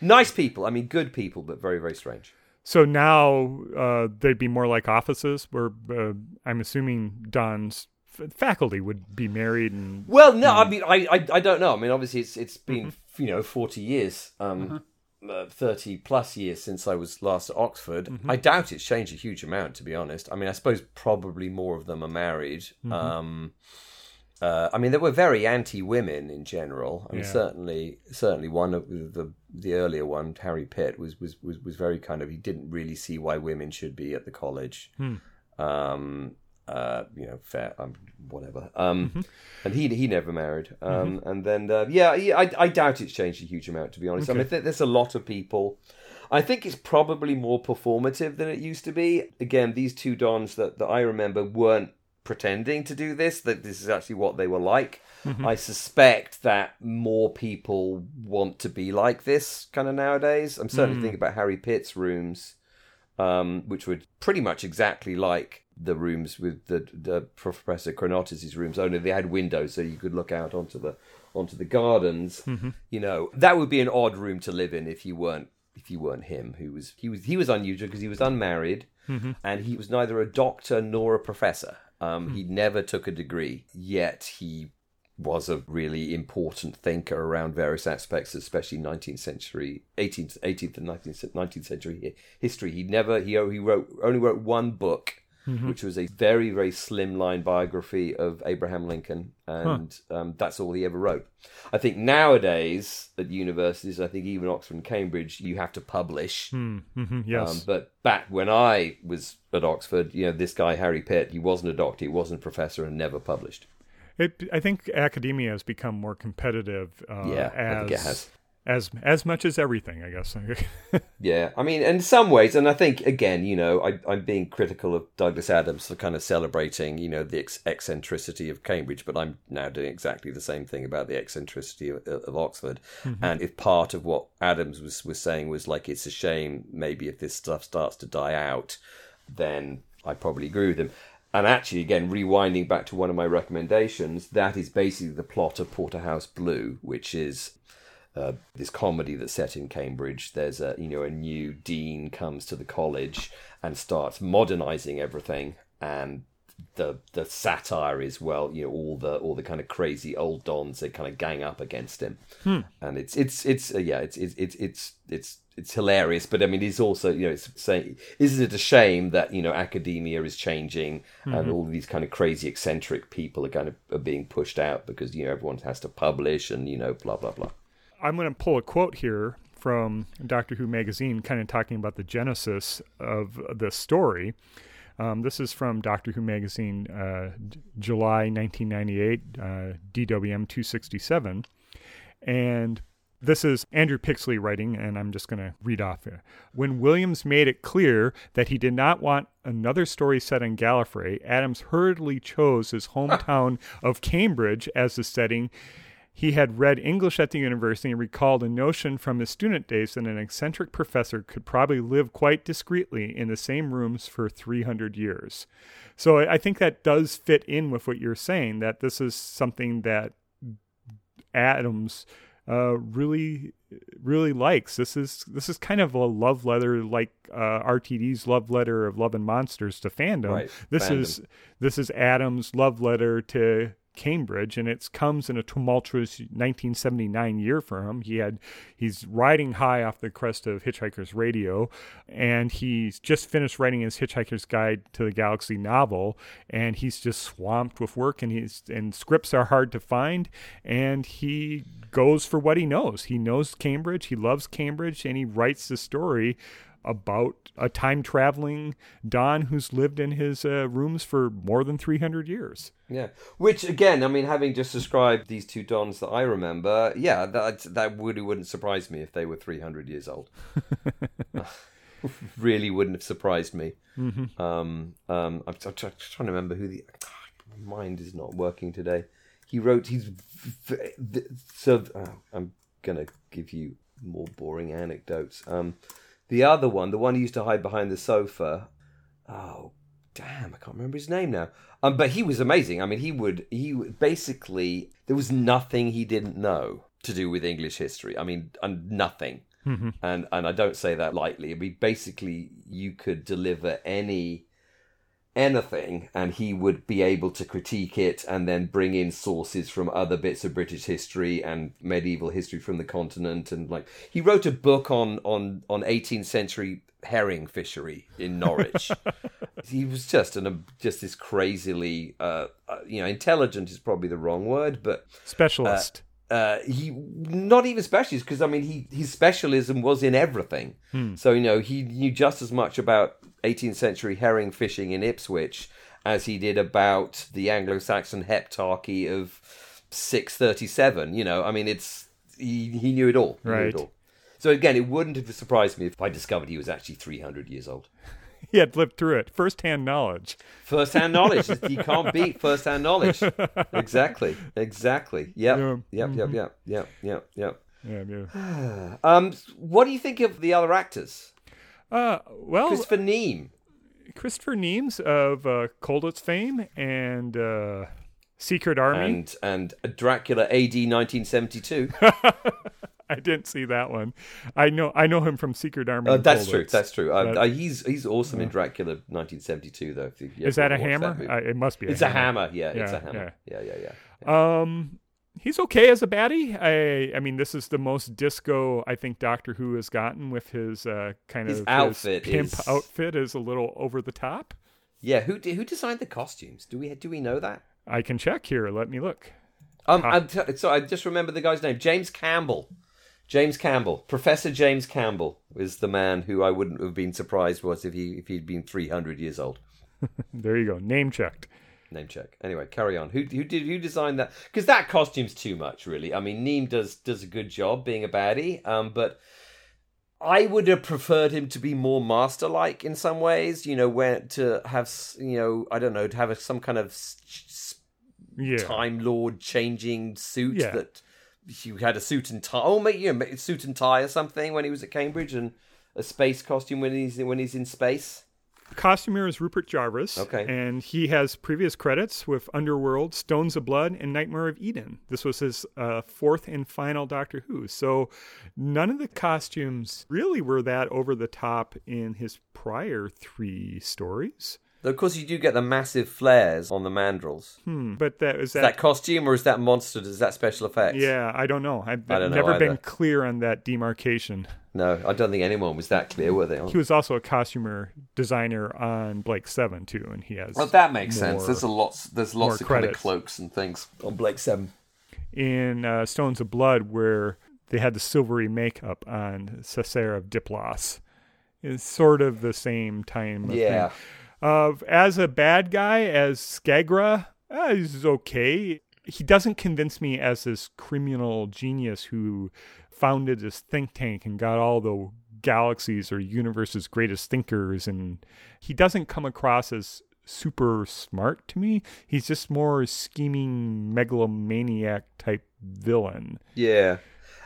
Nice people. I mean, good people, but very, very strange. So now uh, they'd be more like offices, where uh, I'm assuming Don's f- faculty would be married and. Well, no, I mean, I, I, I don't know. I mean, obviously, it's it's been you know forty years, um, uh, thirty plus years since I was last at Oxford. I doubt it's changed a huge amount, to be honest. I mean, I suppose probably more of them are married. Um, uh, I mean, they were very anti-women in general. I mean, Yeah. certainly, certainly one of the the earlier one, Harry Pitt, was was was was very kind of he didn't really see why women should be at the college. Um, uh, you know, fair, um, whatever. Um, and he he never married. Um, and then uh, yeah, I I doubt it's changed a huge amount to be honest. I mean, th- there's a lot of people. I think it's probably more performative than it used to be. Again, these two dons that, that I remember weren't pretending to do this, that this is actually what they were like. Mm-hmm. I suspect that more people want to be like this kind of nowadays. I'm certainly mm. thinking about Harry Pitt's rooms, um, which were pretty much exactly like the rooms with the, the Professor Chronotis' rooms, only they had windows so you could look out onto the onto the gardens. Mm-hmm. You know, that would be an odd room to live in if you weren't if you weren't him. Who was he was he was unusual because he was unmarried mm-hmm. and he was neither a doctor nor a professor. Um, He never took a degree, yet he was a really important thinker around various aspects, especially 19th century, 18th, 18th and 19th, 19th century history. He never, he, he wrote, only wrote one book, which was a very, very slimline biography of Abraham Lincoln. And um, that's all he ever wrote. I think nowadays at universities, I think even Oxford and Cambridge, you have to publish. Mhm, yes. Um, but back when I was at Oxford, you know, this guy, Harry Pitt, he wasn't a doctor, he wasn't a professor, and never published. It, I think academia has become more competitive. Uh, Yeah, as, I think it has. As as much as everything, I guess. (laughs) Yeah, I mean, in some ways, and I think again, you know, I, I'm being critical of Douglas Adams for kind of celebrating, you know, the ex- eccentricity of Cambridge, but I'm now doing exactly the same thing about the eccentricity of, of Oxford. Mm-hmm. And if part of what Adams was was saying was like, it's a shame, maybe if this stuff starts to die out, then I probably agree with him. And actually, again, rewinding back to one of my recommendations, that is basically the plot of Porterhouse Blue, which is uh, this comedy that's set in Cambridge. There's a you know a new dean comes to the college and starts modernizing everything, and the the satire is well you know all the all the kind of crazy old dons they kind of gang up against him, and it's it's it's uh, yeah it's it's it's it's it's it's hilarious, but I mean, it's also you know, it's saying, isn't it a shame that you know academia is changing and all these kind of crazy eccentric people are kind of are being pushed out because you know everyone has to publish and you know blah blah blah. I'm going to pull a quote here from Doctor Who magazine, kind of talking about the genesis of the story. Um, this is from Doctor Who magazine, uh, J- July 1998, uh, DWM 267. And this is Andrew Pixley writing, and I'm just going to read off here. When Williams made it clear that he did not want another story set in Gallifrey, Adams hurriedly chose his hometown (laughs) of Cambridge as the setting. He had read English at the university and recalled a notion from his student days that an eccentric professor could probably live quite discreetly in the same rooms for 300 years. So I think that does fit in with what you're saying, that this is something that Adams uh, really really likes. This is this is kind of a love letter like uh, RTD's love letter of Love and Monsters to fandom. Right, This fandom. is this is Adams' love letter to Cambridge, and it comes in a tumultuous 1979 year for him. He had he's riding high off the crest of Hitchhiker's Radio, and he's just finished writing his Hitchhiker's Guide to the Galaxy novel, and he's just swamped with work, and he's and scripts are hard to find, and he goes for what he knows. He knows Cambridge, he loves Cambridge, and he writes the story about a time traveling Don who's lived in his uh, rooms for more than 300 years. Yeah, which again, I mean, having just described these two dons that I remember, yeah, that that really wouldn't surprise me if they were three hundred years old. (laughs) (laughs) really wouldn't have surprised me. Mm-hmm. Um, um, I'm, I'm trying to remember who the my mind is not working today. He wrote. He's so. Oh, I'm gonna give you more boring anecdotes. Um, the other one, the one who used to hide behind the sofa. Oh, damn! I can't remember his name now. Um, but he was amazing. I mean, he would. He basically there was nothing he didn't know to do with English history. I mean, and nothing. And and I don't say that lightly. I mean, basically, you could deliver any anything and he would be able to critique it and then bring in sources from other bits of British history and medieval history from the continent and like he wrote a book on on on 18th century herring fishery in Norwich. (laughs) he was just an just this crazily uh, uh, you know intelligent is probably the wrong word but specialist uh, he not even specialist because I mean he his specialism was in everything. Hmm. So you know he knew just as much about 18th century herring fishing in Ipswich as he did about the Anglo-Saxon heptarchy of 637. You know, I mean it's he he knew it all. Right. Knew it all. So again, it wouldn't have surprised me if I discovered he was actually 300 years old. (laughs) he had lived through it first-hand knowledge First-hand knowledge. you (laughs) can't beat first-hand knowledge. Exactly. Exactly. Yep. Yeah. Yep. Yep. Yep. Yep. Yep. Yep. yeah, yeah. (sighs) Um, what do you think of the other actors? Uh, well, Christopher Neame. Christopher Neames of uh, Colditz fame and uh, Secret Army. and and Dracula AD 1972. (laughs) (laughs) I didn't see that one. I know I know him from Secret Army. Uh, that's true. That's true. Uh, But- uh, he's he's awesome in Dracula 1972 though. Is that a hammer? movie. I, it must be. it's a hammer. Yeah, it's a hammer. Yeah, yeah, yeah. Um, he's okay as a baddie. I I mean, this is the most disco I think Doctor Who has gotten with his uh, kind His of outfit pimp is- outfit is a little over the top. Yeah. Who who designed the costumes? Do we do we know that? I can check here. Let me look. Um, I'm t- so I just remember the guy's name, James Campbell. James Campbell, Professor James Campbell, is the man who I wouldn't have been surprised was if he if he'd been 300 years old. (laughs) There you go. Name checked. Name check. Anyway, carry on. Who who did who designed that? Because that costume's too much, really. I mean, Neame does does a good job being a baddie, um, but I would have preferred him to be more master-like in some ways. You know, where to have you know I don't know to have a, some kind of Yeah. Time Lord changing suit Yeah. that he had a suit and tie. Oh, maybe you know, suit and tie or something when he was at Cambridge, and a space costume when he's when he's in space. Costumier is Rupert Jarvis. Okay. And he has previous credits with Underworld, Stones of Blood, and Nightmare of Eden. This was his uh, fourth and final Doctor Who. So none of the costumes really were that over the top in his prior three stories. Though, of course, you do get the massive flares on the mandrels. Hmm. But that is Is that. that costume or is that monster? Is that special effects? yeah, I don't know. I've I don't know never been clear on that demarcation. No, I don't think anyone was that clear, were they? He was also a costumer designer on Blake Seven too, and he has. Well, that makes sense. There's a lots. There's lots of kind of cloaks and things on Blake Seven. in uh, Stones of Blood where they had the silvery makeup on Cessair of Diplos. It's sort of the same time. Yeah. thing. Of as a bad guy, as Skagra, uh, he's okay. He doesn't convince me as this criminal genius who founded this think tank and got all the galaxies or universe's greatest thinkers, and he doesn't come across as super smart to me. He's just more scheming megalomaniac type villain. Yeah.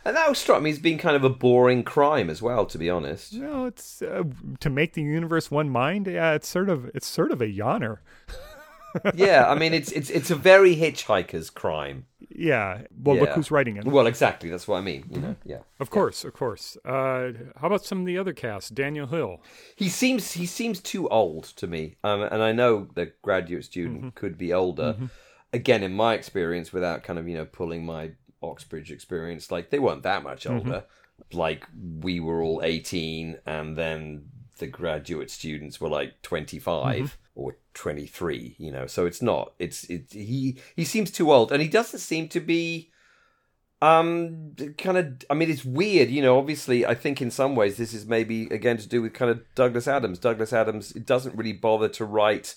And that struck me as being kind of a boring crime as well, to be honest. No, it's uh, to make the universe one mind. Yeah, it's sort of it's sort of a yawner. (laughs) yeah, I mean, it's it's it's a very hitchhiker's crime. Yeah. Well, look who's writing it. Well, exactly. That's what I mean. You know. Yeah. Of course, of course. Uh, how about some of the other cast? Daniel Hill. He seems he seems too old to me, um, and I know the graduate student could be older. Again, in my experience, without kind of you know pulling my Oxbridge experience, like they weren't that much older. Like we were all eighteen, and then the graduate students were like twenty or twenty three. You know, so it's not. It's it. He he seems too old, and he doesn't seem to be um kind of i mean it's weird you know obviously i think in some ways this is maybe again to do with kind of douglas adams douglas adams doesn't really bother to write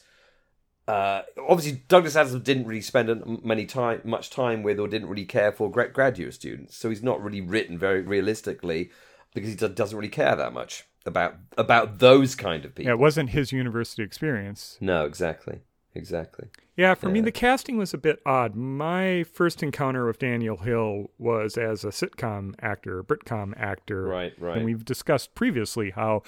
uh obviously douglas adams didn't really spend many time much time with or didn't really care for graduate students so he's not really written very realistically because he doesn't really care that much about about those kind of people Yeah, it wasn't his university experience. no exactly exactly Yeah, for me, the casting was a bit odd. My first encounter with Daniel Hill was as a sitcom actor, Britcom actor. right right And we've discussed previously how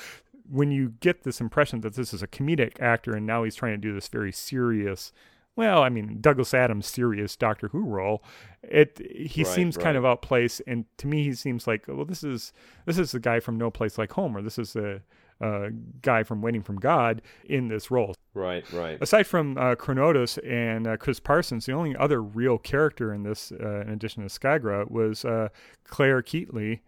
when you get this impression that this is a comedic actor and now he's trying to do this very serious well, I mean Douglas Adams' serious Doctor Who role, it he Right, seems right. kind of outplaced, and to me he seems like well this is this is the guy from No Place Like Home, or this is the uh, guy from Waiting from God in this role. Right, right. Aside from uh, Chronotis and uh, Chris Parsons, the only other real character in this, uh, in addition to Skagra, was uh, Clare Keightley,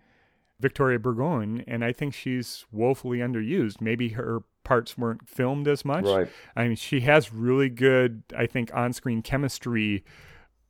Victoria Burgoyne, and I think she's woefully underused. Maybe her parts weren't filmed as much. Right. I mean, she has really good, I think, on-screen chemistry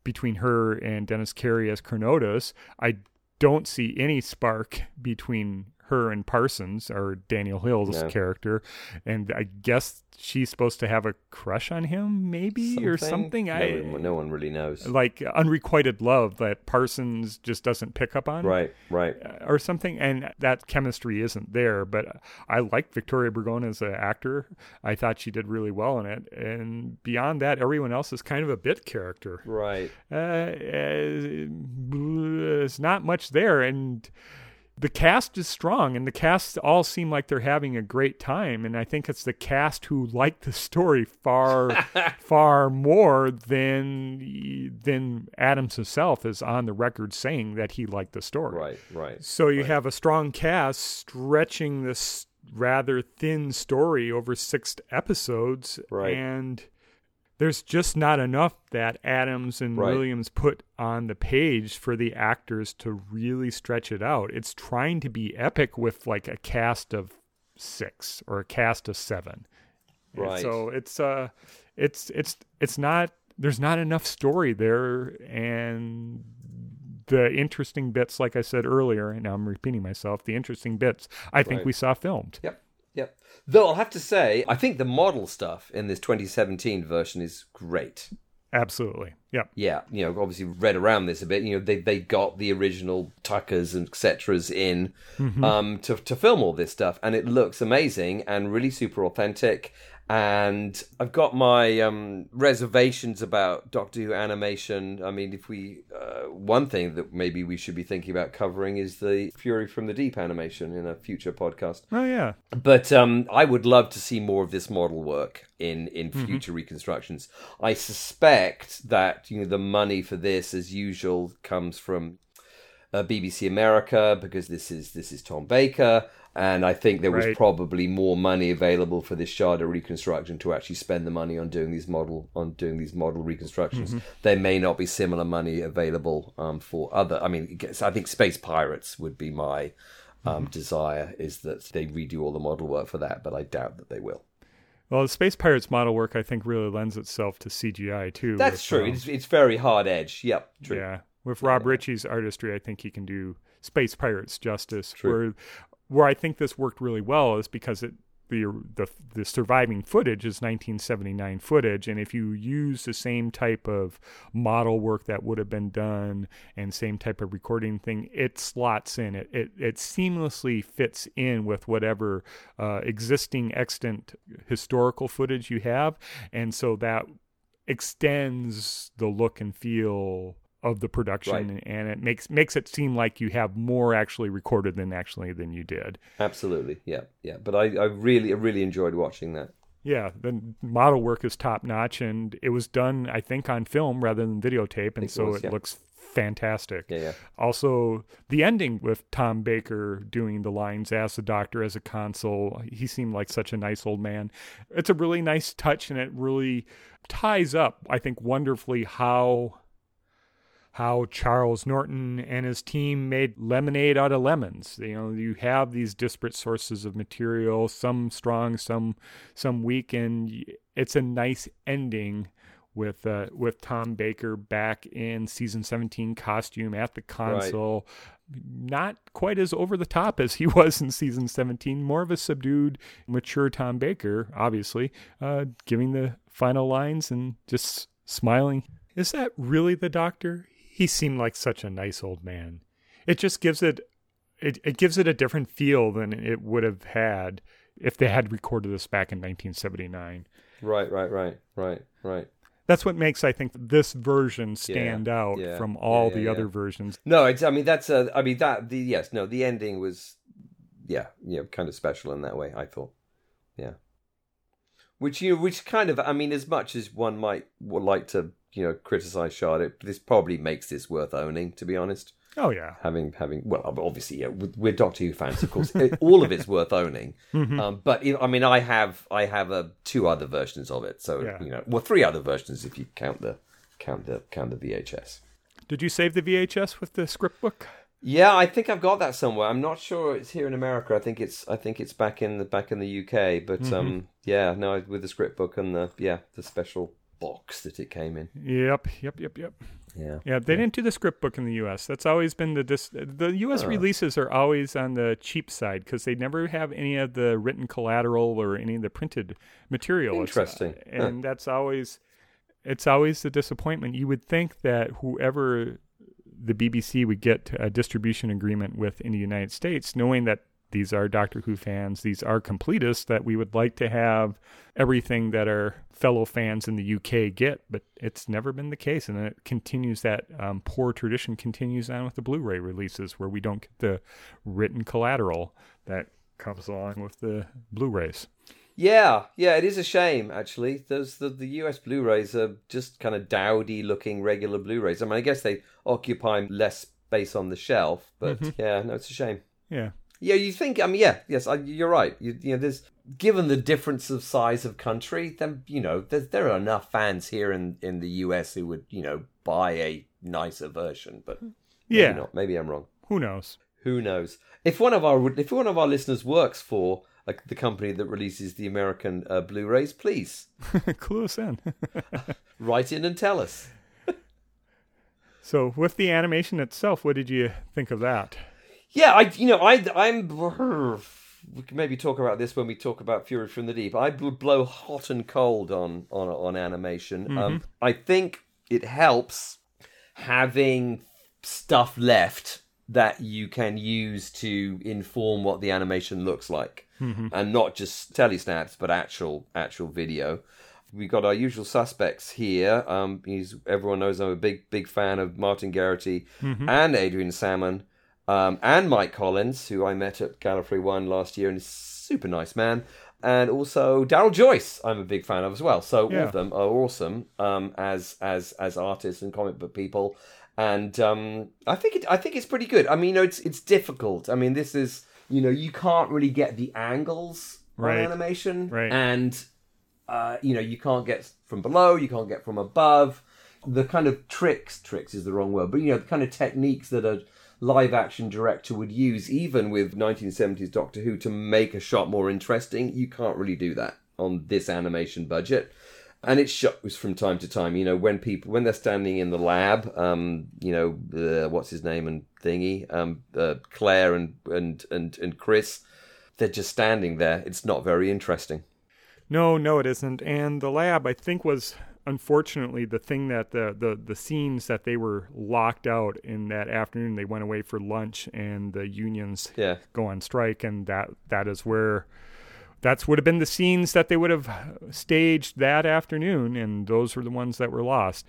between her and Dennis Carey as Chronotis. I don't see any spark between her and Parsons or Daniel Hill's No. character, and I guess she's supposed to have a crush on him, maybe or something. No, I one- no one really knows. like unrequited love that Parsons just doesn't pick up on Right, right. uh, or something, and that chemistry isn't there. But I like Victoria Burgoyne as an actor. I thought she did really well in it, and beyond that, everyone else is kind of a bit character. Right. Uh, there's not much there, and the cast is strong, and the cast all seem like they're having a great time. And I think it's the cast who like the story far, (laughs) far more than than Adams himself is on the record saying that he liked the story. Right, right. So you have a strong cast stretching this rather thin story over six episodes, Right. and there's just not enough that Adams and Right. Williams put on the page for the actors to really stretch it out. It's trying to be epic with like a cast of six or a cast of seven. And so it's uh, it's it's it's not. There's not enough story there, and the interesting bits, like I said earlier, and now I'm repeating myself, the interesting bits I think Right. we saw filmed. Yep. Though I'll have to say, I think the model stuff in this 2017 version is great. Absolutely. Yep. Yeah, you know, obviously read around this a bit. You know, they they got the original Tuckers and etceteras in um, to to film all this stuff, and it looks amazing and really super authentic. And I've got my um, reservations about Doctor Who animation. I mean, if we one thing that maybe we should be thinking about covering is the Fury from the Deep animation in a future podcast. Oh yeah. But um, I would love to see more of this model work in in future reconstructions. I suspect that you know the money for this, as usual, comes from uh, BBC America because this is this is Tom Baker, and I think there was Right. probably more money available for this Shada reconstruction to actually spend the money on doing these model on doing these model reconstructions. There may not be similar money available um, for other. I mean, I think Space Pirates would be my um, desire is that they redo all the model work for that, but I doubt that they will. Well, the Space Pirates model work I think really lends itself to CGI too. That's true. um, It's it's very hard edge. Yep, true. Yeah, with Rob Ritchie's artistry, I think he can do Space Pirates justice. True. Where where I think this worked really well is because it the the the surviving footage is 1979 footage, and if you use the same type of model work that would have been done and same type of recording thing, it slots in. It it, it seamlessly fits in with whatever uh, existing extant historical footage you have, and so that extends the look and feel of the production Right. and it makes makes it seem like you have more actually recorded than actually than you did. Absolutely. Yeah, yeah. But I, I really I really enjoyed watching that. Yeah, the model work is top notch and it was done I think on film rather than videotape and it so was, it yeah. looks fantastic. Yeah, yeah. Also, the ending with Tom Baker doing the lines as the doctor, as a consul, he seemed like such a nice old man. It's a really nice touch, and it really ties up, I think, wonderfully how how Charles Norton and his team made lemonade out of lemons. You know, you have these disparate sources of material, some strong, some some weak, and it's a nice ending with uh, with Tom Baker back in season 17 costume at the console. Not quite as over the top as he (laughs) was in season 17, more of a subdued, mature Tom Baker, obviously, uh, giving the final lines and just smiling. Is that really the doctor? He seemed like such a nice old man. It just gives it it, it gives it a different feel than it would have had if they had recorded this back in 1979 Right, right, right, right, right. that's what makes I think this version stand out yeah, from all yeah, the yeah, other yeah. versions. No, it's. I mean, that's a. I mean that. The yes, no. The ending was, yeah, you know, kind of special in that way. I thought. Yeah. which you which kind of I mean, as much as one might would like to you know criticize Shada, this probably makes this worth owning. To be honest. Oh yeah, having having well, obviously, yeah, we're Doctor Who fans, of course. all of it's worth owning. (laughs) Mm-hmm. Um, but I mean, I have I have uh, two other versions of it, so yeah. you know, well, three other versions if you count the count the count the VHS. Did you save the VHS with the script book? Yeah, I think I've got that somewhere. I'm not sure it's here in America. I think it's I think it's back in the back in the UK. But mm-hmm. um, yeah, no, with the script book and the yeah the special box that it came in. Yep, yep, yep, yep. Yeah, yeah. They yeah. didn't do the script book in the U.S. That's always been the dis- the U.S. releases are always on the cheap side because they never have any of the written collateral or any of the printed material. Interesting, uh, and huh. that's always it's always the disappointment. You would think that whoever the BBC would get a distribution agreement with in the United States, knowing that these are Doctor Who fans, these are completists, that we would like to have everything that our fellow fans in the UK get, but it's never been the case. And it continues that um, poor tradition continues on with the Blu ray releases where we don't get the written collateral that comes along with the Blu rays. Yeah, yeah, it is a shame actually. Those the, the US Blu-rays are just kind of dowdy looking regular Blu-rays. I mean, I guess they occupy less space on the shelf, but mm-hmm. yeah, no, it's a shame. Yeah. Yeah, you think? I mean, yeah, yes, you're right. You, you know, there's given the difference of size of country, then you know there are enough fans here in in the US who would you know buy a nicer version, but yeah, maybe, not. maybe I'm wrong. Who knows? Who knows? If one of our if one of our listeners works for like the company that releases the American uh, Blu-rays, please (laughs) clue us in. (laughs) Write in and tell us. so, with the animation itself, what did you think of that? Yeah, I you know I I'm we can maybe talk about this when we talk about Fury from the Deep. I would blow hot and cold on on on animation. Um, mm-hmm. Um, I think it helps having stuff left that you can use to inform what the animation looks like mm-hmm. and not just telesnaps, but actual actual video. We got our usual suspects here. Um, he's everyone knows I'm a big big fan of Martin Geraghty mm-hmm. and Adrian Salmon um, and Mike Collins, who I met at Gallifrey One last year, and is super nice man. And also Daryl Joyce, I'm a big fan of as well. So yeah. all of them are awesome um, as as as artists and comic book people and um, I think it, I think it's pretty good. I mean, you know, it's it's difficult. I mean, this is you know you can't really get the angles right. on animation, right. and uh, you know you can't get from below, you can't get from above. The kind of tricks, tricks is the wrong word, but you know the kind of techniques that a live action director would use, even with 1970s Doctor Who, to make a shot more interesting. You can't really do that on this animation budget and it shows from time to time. You know, when people when they're standing in the lab, um, you know, uh, what's his name and thingy, um, uh, Claire and and and and Chris, they're just standing there. It's not very interesting. No, no, it isn't. And the lab, I think, was unfortunately the thing that the the the scenes that they were locked out in that afternoon. They went away for lunch, and the unions yeah. go on strike, and that that is where that's would have been the scenes that they would have staged that afternoon, and those were the ones that were lost.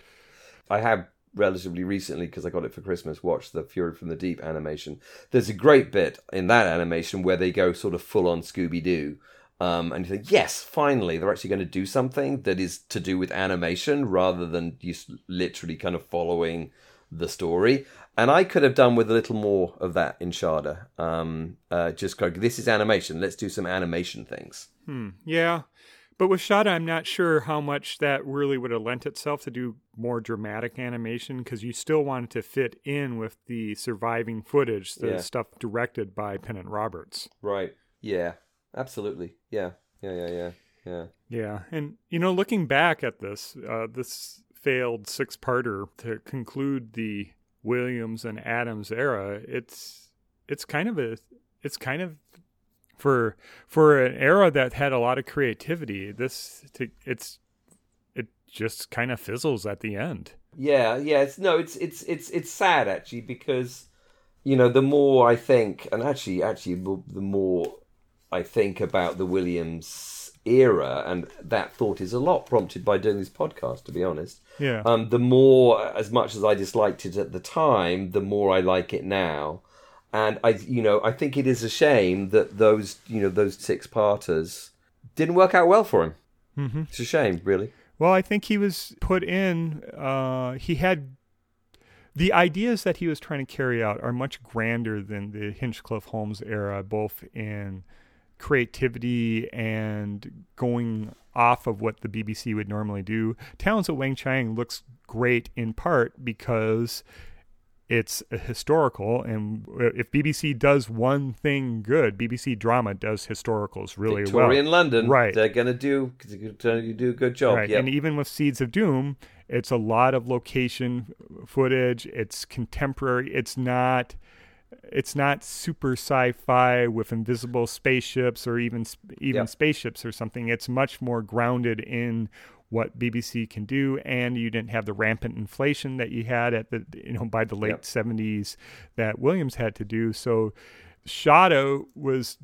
I have relatively recently, because I got it for Christmas, watched the Fury from the Deep animation. There's a great bit in that animation where they go sort of full on Scooby Doo. Um, and you think, yes, finally, they're actually going to do something that is to do with animation rather than just literally kind of following the story. And I could have done with a little more of that in Shada. Um, uh, just go, this is animation. Let's do some animation things. Hmm. Yeah. But with Shada, I'm not sure how much that really would have lent itself to do more dramatic animation because you still wanted to fit in with the surviving footage, the yeah. stuff directed by Pennant Roberts. Right. Yeah. Absolutely. Yeah. Yeah. Yeah. Yeah. Yeah. Yeah. And, you know, looking back at this, uh, this failed six parter to conclude the Williams and Adams era, it's it's kind of a it's kind of for for an era that had a lot of creativity. This to, it's it just kind of fizzles at the end. Yeah, yeah. It's no, it's it's it's it's sad actually because you know the more I think, and actually actually the more I think about the Williams era, and that thought is a lot prompted by doing this podcast, to be honest. Yeah. Um, the more, as much as I disliked it at the time, the more I like it now. And I, you know, I think it is a shame that those, you know, those six parters didn't work out well for him. Mm-hmm. It's a shame, really. Well, I think he was put in. Uh, he had the ideas that he was trying to carry out are much grander than the Hinchcliffe Holmes era, both in creativity and going off of what the BBC would normally do. Talons of Weng-Chiang looks great in part because it's a historical and if BBC does one thing good, BBC drama does historicals really Victorian well. London, Right. They're going to do gonna do a good job. Right. Yep. And even with Seeds of Doom, it's a lot of location footage. It's contemporary. It's not it's not super sci-fi with invisible spaceships or even even Yep. spaceships or something. It's much more grounded in what BBC can do, and you didn't have the rampant inflation that you had at the you know by the late Yep. '70s that Williams had to do. So, Shada was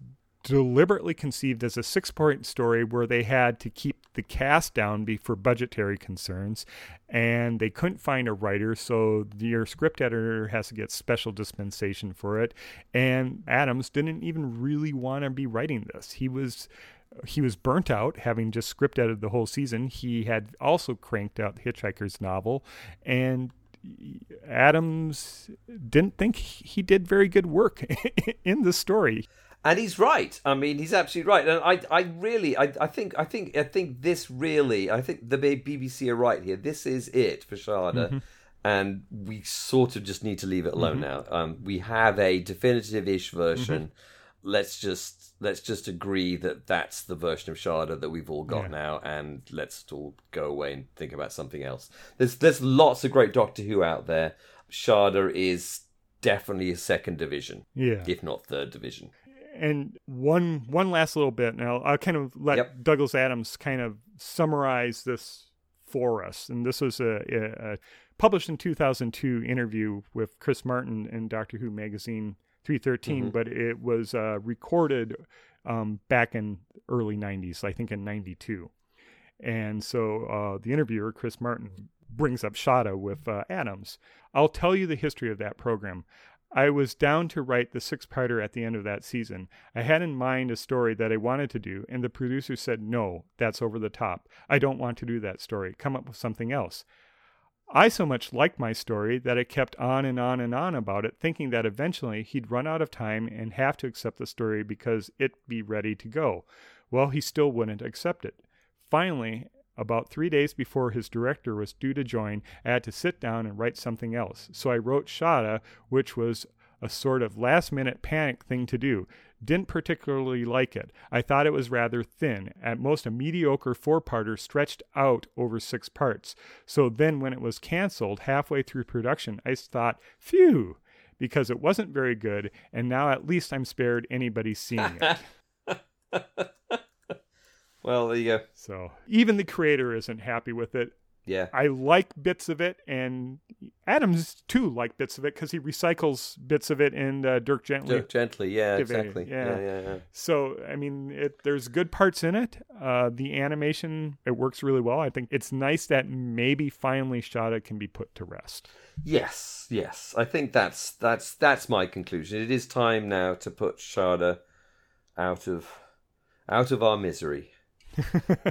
deliberately conceived as a six point story where they had to keep the cast down for budgetary concerns, and they couldn't find a writer, so your script editor has to get special dispensation for it. And Adams didn't even really want to be writing this. He was he was burnt out having just script edited the whole season. He had also cranked out Hitchhiker's novel, and Adams didn't think he did very good work (laughs) in the story. And he's right. I mean, he's absolutely right. And I, I really, I, I think, I think, I think this really, I think the BBC are right here. This is it for Shada, mm-hmm. and we sort of just need to leave it alone mm-hmm. now. Um, we have a definitive-ish version. Mm-hmm. Let's just let's just agree that that's the version of Shada that we've all got Yeah. now, and let's all go away and think about something else. There's there's lots of great Doctor Who out there. Shada is definitely a second division, Yeah. if not third division. And one one last little bit, now I'll, I'll kind of let Yep. Douglas Adams kind of summarize this for us. And this was a, a, a published in 2002 interview with Chris Martin in Doctor Who magazine 313, Mhm. but it was uh, recorded um, back in early 90s, I think in 92. And so uh, the interviewer, Chris Martin, brings up Shada with uh, Adams. I'll tell you the history of that program. I was down to write the six parter at the end of that season. I had in mind a story that I wanted to do, and the producer said, No, that's over the top. I don't want to do that story. Come up with something else. I so much liked my story that I kept on and on and on about it, thinking that eventually he'd run out of time and have to accept the story because it'd be ready to go. Well, he still wouldn't accept it. Finally, about three days before his director was due to join, I had to sit down and write something else. So I wrote Shada, which was a sort of last minute panic thing to do. Didn't particularly like it. I thought it was rather thin, at most a mediocre four parter stretched out over six parts. So then, when it was canceled halfway through production, I thought, phew, because it wasn't very good, and now at least I'm spared anybody seeing it. (laughs) Well, there you go. so even the creator isn't happy with it. Yeah. I like bits of it, and Adams too like bits of it because he recycles bits of it in uh, Dirk Gently. Dirk Gently, yeah, Give it- exactly. yeah. Yeah, yeah, yeah. So I mean, it, there's good parts in it. Uh, the animation it works really well. I think it's nice that maybe finally Shada can be put to rest. Yes, yes. I think that's that's that's my conclusion. It is time now to put Shada out of out of our misery. (laughs)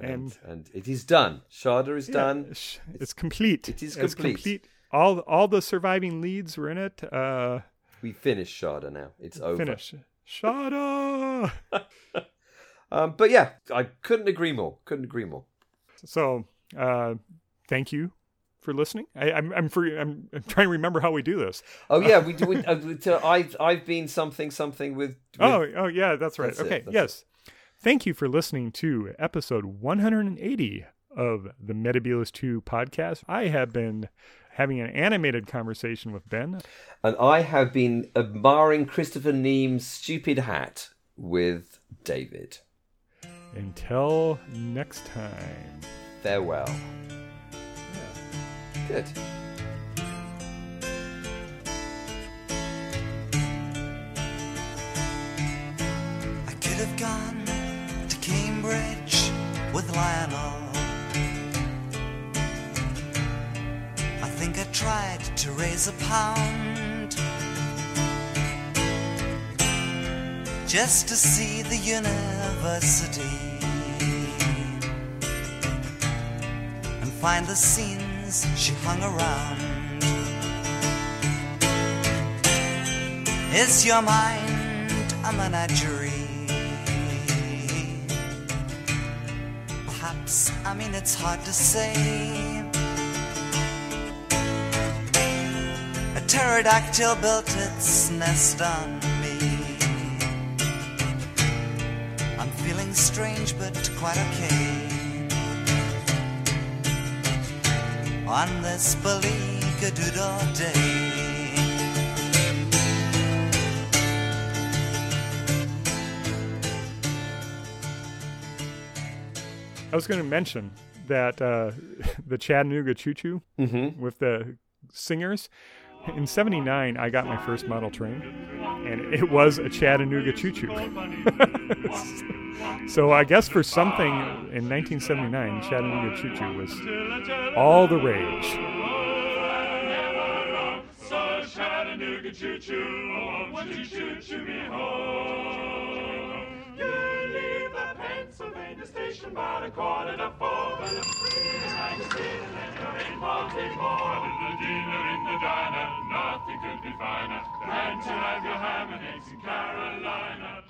And and, it is done. Shada is done. Sh- It's complete. it is It's complete. All all the surviving leads were in it. Uh, We finished Shada now. It's over. finish. Shada. (laughs) Um, but yeah, I couldn't agree more. Couldn't agree more. So, uh, thank you for listening. I, I'm I'm, for, I'm I'm trying to remember how we do this. Oh yeah, we do. (laughs) We, uh, to, I've I've been something something with. with Oh oh yeah, that's right. That's it, okay, that's yes. Thank you for listening to episode 180 of the Metabolus 2 podcast. I have been having an animated conversation with Ben. and I have been admiring Christopher Neame's stupid hat with David. Until next time. Farewell. Good. I could have gone to with Lionel. I think I tried to raise a pound just to see the university and find the scenes she hung around. Is your mind a menagerie? I mean, it's hard to say. A pterodactyl built its nest on me. I'm feeling strange, but quite okay. On this Beleeka Doodle day. I was going to mention that uh, the Chattanooga Choo Choo Mm-hmm. with the singers. In 79, I got my first model train, and it was a Chattanooga Choo Choo. so I guess for something in 1979, Chattanooga Choo Choo was all the rage. Chattanooga choo choo, won't you choo choo me home? Pennsylvania station about a quarter to four. But the like a sin, and you're in Baltimore. With the dealer in the diner, nothing could be finer than to have your ham and eggs in Carolina.